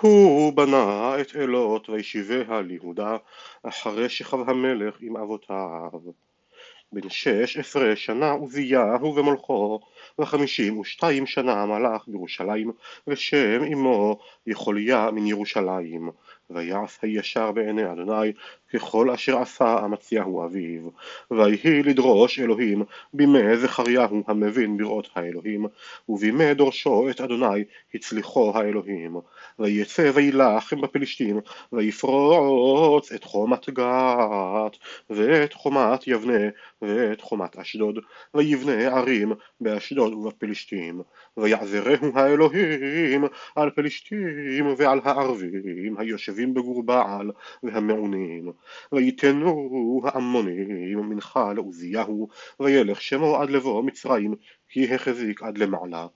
הוא בנה את אלות וישיביה ליהודה אחרי שכב המלך עם אבותיו. בן שש עשרה שנה עוזיהו ומולכו וחמישים ושתיים שנה מלך בירושלים ושם אמו יכוליה מן ירושלים ויעש הישר בעיני אדוני ככל אשר עשה אמציהו אביו. ויהי לדרוש אלוהים בימי זכריהו המבין בראות האלוהים ובימי דורשו את אדוני הצליחו האלוהים. ויצא וילחם בפלישתים ויפרוץ את חומת גת ואת חומת יבנה ואת חומת אשדוד ויבנה ערים באשדוד ובפלישתים ויעזרהו האלוהים על פלישתים ועל הערבים היושבים בגור בעל והמעונים ויתנו העמונים מנחה לעוזיהו וילך שמו עד לבוא מצרים כי החזיק עד למעלה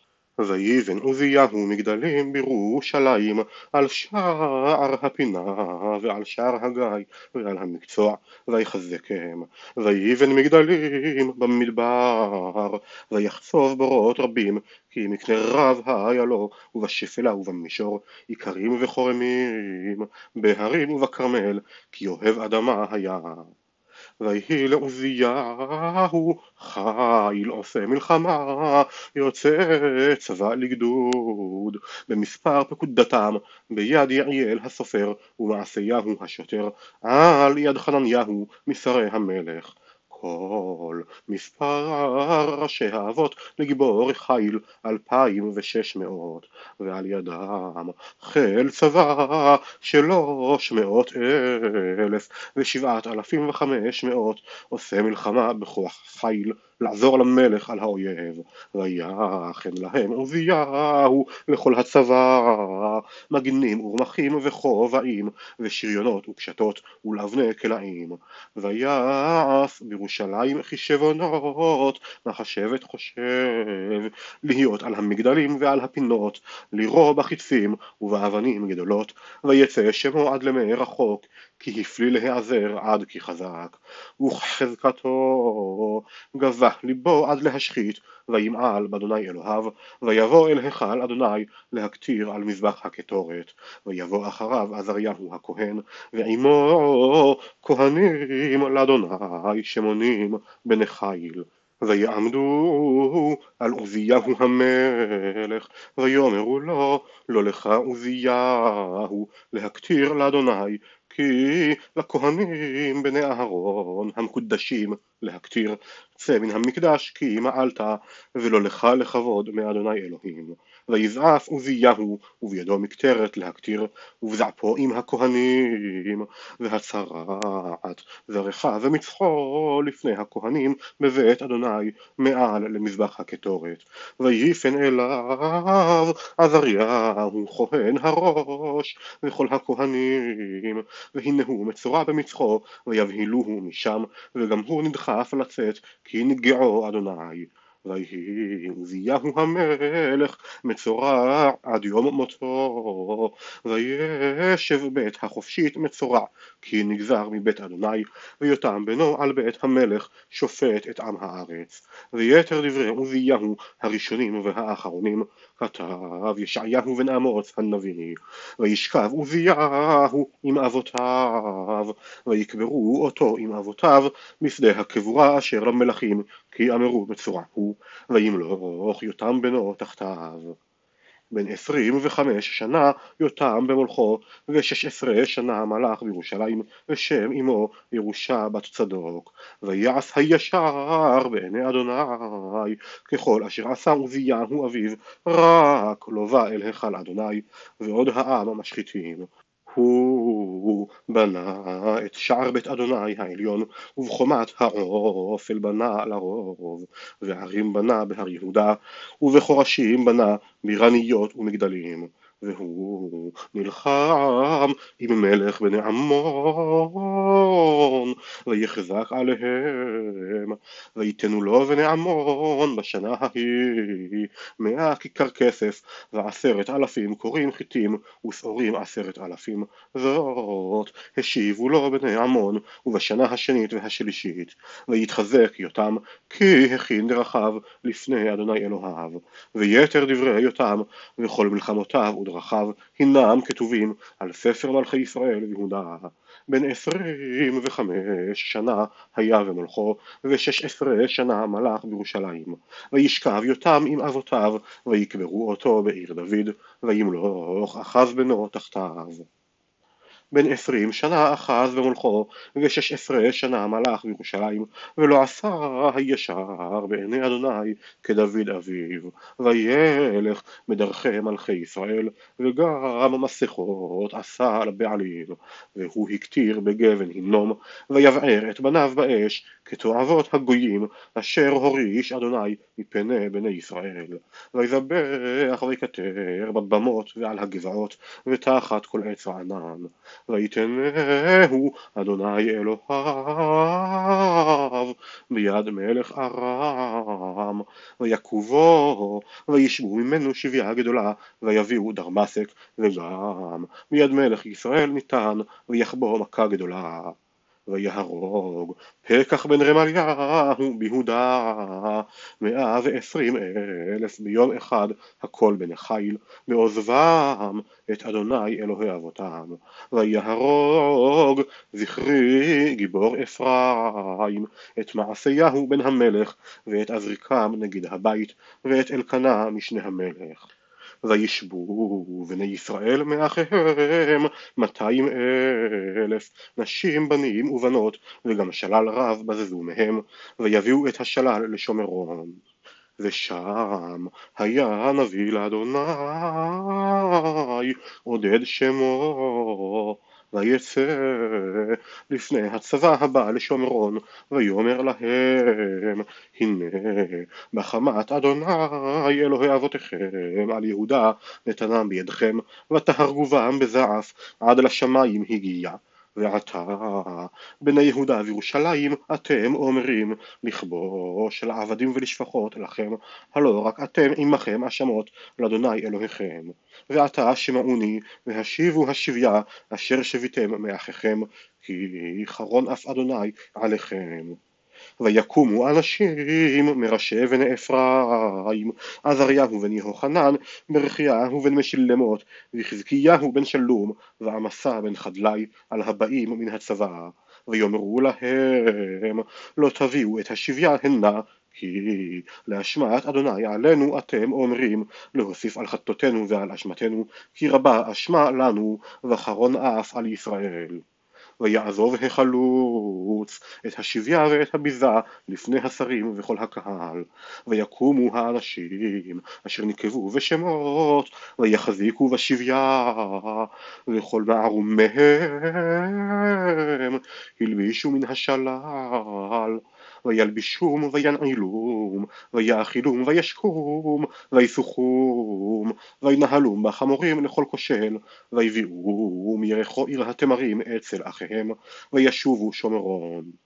ויבן עוזיהו מגדלים בירושלים על שער הפינה ועל שער הגיא ועל המקצוע ויחזקם. ויבן מגדלים במדבר ויחצוב בורות רבים כי מקנה רב היה לו ובשפלה ובמישור איכרים וחורמים בהרים ובכרמל כי אוהב אדמה היה ויהי לעוזיהו חיל עושה מלחמה יוצא צבא לגדוד. במספר פקודתם ביד יעיאל הסופר ומעשיהו השוטר על יד חנניהו משרי המלך כל מספר ראשי האבות לגיבור חיל אלפיים ושש מאות ועל ידם חיל צבא שלוש מאות אלף ושבעת אלפים וחמש מאות. עושה מלחמה בכוח חיל לעזור למלך על האויב ויחן להם עוזיהו לכל הצבא מגנים ורמחים וכובעים ושריונות וקשתות ולאבני כלאים. ויעש בירושלים חישבונות מחשבת חושב להיות על המגדלים ועל הפינות לירו בחיצים ובאבנים גדולות ויצא שמו עד למי רחוק כי הפליא להיעזר עד כי חזק. וכחזקתו גבה ליבו עד להשחית וימעל באדוני אלוהיו ויבוא אל היכל אדוני להקטיר על מזבח הקטורת. ויבוא אחריו עזריהו הכהן ועמו כהנים לאדוני שמונים בני חיל ויעמדו על עוזיהו המלך ויאמרו לו לא לך עוזיהו להקטיר לאדוני כי לכהנים בני אהרון המקודשים להקטיר צא מן המקדש כי מעלת ולא לך לכבוד מאדוני אלוהים. ויזעף עוזיהו ובידו מקטרת להקטיר ובזעפו עם הכהנים והצרעת זרחה ומצחו לפני הכהנים בבית אדוני מעל למזבח הקטורת. ויפן אליו עזריהו כהן הראש וכל הכהנים והנה הוא מצורע במצחו ויבהילוהו משם וגם הוא נדחף לצאת כי נגעו אדוני ויהי עוזיהו המלך מצורע עד יום מותו וישב בית החופשית מצורע כי נגזר מבית אדוני ויותם בנו על בית המלך שופט את עם הארץ. ויתר דברי עוזיהו הראשונים והאחרונים כתב ישעיהו בן אמוץ הנביא וישכב עוזיהו עם אבותיו ויקברו אותו עם אבותיו בשדה הקבורה אשר למלכים כי אמרו בצורה הוא וימלוך יותם בנו תחתיו. בן עשרים וחמש שנה יותם במולכו ושש עשרה שנה מלך בירושלים ושם אמו ירושה בת צדוק. ויעש הישר בעיני אדוני ככל אשר עשה עוזיהו אביו רק לא בא אל היכל אדוני ועוד העם משחיתים הוא בנה את שער בית אדוני העליון ובחומת העופל בנה לרוב וערים בנה בהר יהודה ובחורשים בנה בירניות ומגדלים והוא נלחם עם מלך בני עמון ויחזק עליהם ויתנו לו בני עמון בשנה ההיא מאה כיכר כסף ועשרת אלפים קוראים חיטים ושעורים עשרת אלפים זאת. השיבו לו בני עמון ובשנה השנית והשלישית ויתחזק יותם כי הכין דרכיו לפני אדוני אלוהיו ויתר דברי יותם וכל מלחמותיו ודרכיו דרכיו הנם כתובים על ספר מלכי ישראל ויהודה בן עשרים וחמש שנה היה ומולכו ושש עשרה שנה מלך בירושלים. וישכב יותם עם אבותיו ויקברו אותו בעיר דוד וימלוך אחז בנו תחתיו בן עשרים שנה אחז במולכו ושש עשרה שנה מלך בירושלים ולא עשה הישר בעיני אדוני כדוד אביו. וילך בדרכי מלכי ישראל וגם מסכות עשה על בעלים והוא הקטיר בגבן הנום ויבער את בניו באש כתועבות הגויים אשר הוריש אדוני מפני בני ישראל. ויזבח ויקטר בבמות ועל הגבעות ותחת כל עץ רענן. ויתנהו אדוני אלוהיו ביד מלך ארם. ויקובו וישבו ממנו שביעה גדולה ויביאו דרמסק וגם ביד מלך ישראל ניתן ויחבו מכה גדולה ויהרוג פקח בן רמליהו ביהודה מאה ועשרים אלף ביום אחד הכל בן החיל מעוזבם את אדוני אלוהי אבותם. ויהרוג זכרי גיבור אפרים את מעשיהו בן המלך ואת עזריקם נגד הבית ואת אלקנה משנה המלך וישבו בני ישראל מאחיהם מאתיים אלף נשים בנים ובנות וגם שלל רב בזזו מהם ויביאו את השלל לשומרון. ושם היה נביא לאדוני עודד שמו ויצא לפני הצבא הבא לשומרון ויאמר להם הנה בחמת אדוני אלוהי אבותיכם על יהודה נתנם בידכם ותהרגו בם בזעף עד לשמיים הגיע ועתה בני יהודה וירושלים אתם אומרים לכבוש לעבדים ולשפחות לכם הלא רק אתם עמכם אשמות לאדוני אלוהיכם. ועתה שמעוני והשיבו השביה אשר שביתם מאחיכם כי חרון אף אדוני עליכם ויקומו אנשים מראשי בני אפרים עזריהו בן יהוחנן ברכיהו בן משלמות וחזקיהו בן שלום ועמסה בן חדלי על הבאים מן הצבא ויאמרו להם לא תביאו את השביה הנה כי להשמעת אדוני עלינו אתם אומרים להוסיף על חטאותינו ועל אשמתנו כי רבה אשמה לנו וחרון אף על ישראל ויעזוב החלוץ את השביה ואת הביזה לפני השרים וכל הקהל ויקומו האנשים אשר נקבו בשמות ויחזיקו בשביה וכל מערומיהם הלבישו מן השלל וילבישום וינעילום ויאכילום וישקום ויסוכום וינהלום בחמורים לכל כושל ויביאום ירחו עיר התמרים אצל אחיהם וישובו שומרון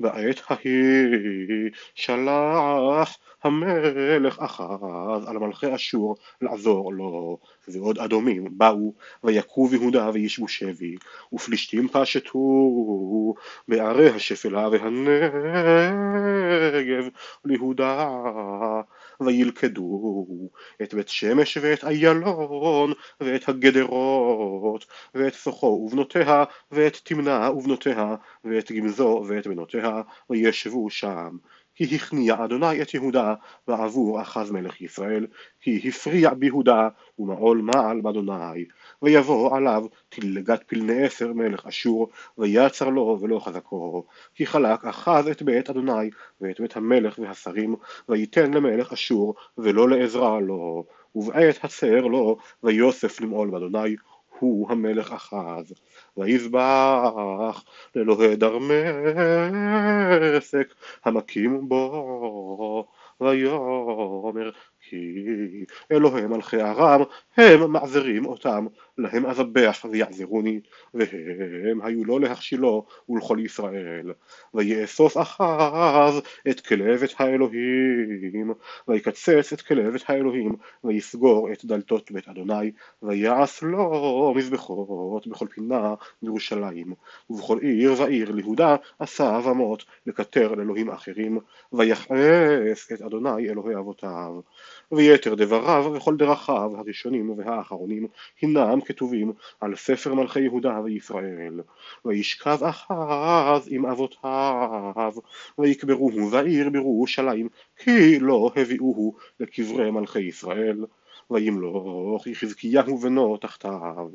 בעת ההיא שלח המלך אחז על מלכי אשור לעזור לו ועוד אדומים באו ויכו יהודה וישבו שבי ופלישתים פשטו בערי השפלה והנגב ליהודה וילכדו את בית שמש ואת איילון ואת הגדרות ואת סוחו ובנותיה ואת תמנה ובנותיה ואת גמזו ואת בנותיה וישבו שם. כי הכניע אדוני את יהודה בעבור אחז מלך ישראל כי הפריע ביהודה ומעול מעל באדוני. ויבוא עליו תלגת פלני עשר מלך אשור ויצר לו ולא חזקו. כי חלק אחז את בית אדוני ואת בית המלך והשרים וייתן למלך אשור ולא לעזרה לו. ובעת הצר לו ויוסף למעול באדוני הוא המלך אחז ויזבח לאלוהי דרמסק המקים בו ויאמר כי אלוהי מלכי ארם הם מעזרים אותם. להם אזבח ויעזרוני והם היו לו להכשילו ולכל ישראל. ויאסוף אחז את כלבת האלוהים ויקצץ את כלבת האלוהים ויסגור את דלתות בית אדוני ויעש לו מזבחות בכל פינה בירושלים. ובכל עיר ועיר ליהודה עשה אבמות לקטר לאלוהים אחרים ויחס את אדוני אלוהי אבותיו ויתר דבריו וכל דרכיו הראשונים והאחרונים הינם כתובים על ספר מלכי יהודה וישראל. וישכב אחז עם אבותיו ויקברוהו בעיר בירושלים כי לא הביאוהו לקברי מלכי ישראל. וימלוך יחזקיהו בנו תחתיו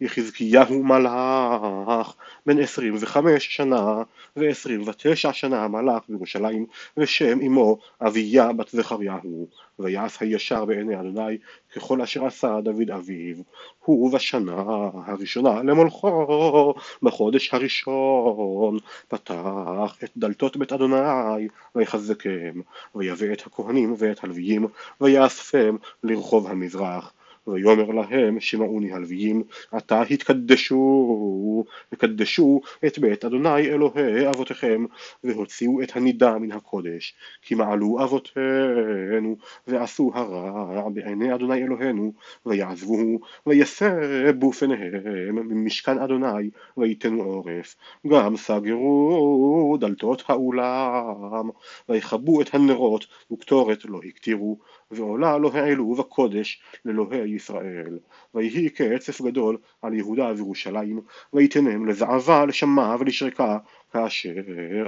יחזקיהו מלך בן עשרים וחמש שנה ועשרים ותשע שנה מלך בירושלים ושם אמו אביה בת זכריהו ויעש הישר בעיני אדוני ככל אשר עשה דוד אביו הוא בשנה הראשונה למולכו בחודש הראשון פתח את דלתות בית אדוני ויחזקם ויבא את הכהנים ואת הלוויים ויאספם לרחוב המזרח ויאמר להם שמעוני הלוויים עתה התקדשו וקדשו את בית אדוני אלוהי אבותיכם והוציאו את הנידה מן הקודש כי מעלו אבותינו ועשו הרע בעיני אדוני אלוהינו ויעזבוהו ויסבו פניהם ממשכן אדוני ויתנו עורף. גם סגרו דלתות האולם ויכבו את הנרות וקטורת לא הקטירו ועולה לא העלו בקודש לאלוהי ישראל. ויהי כעצף גדול על יהודה וירושלים ויתנם לזעבה לשמה ולשרקה כאשר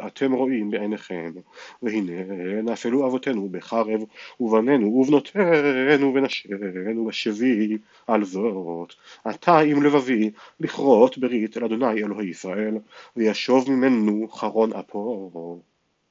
אתם רואים בעיניכם. והנה נפלו אבותינו בחרב ובנינו ובנותינו ונשינו בשבי על זאת. עתה עם לבבי לכרות ברית אל אדוני אלוהי ישראל וישוב ממנו חרון אפו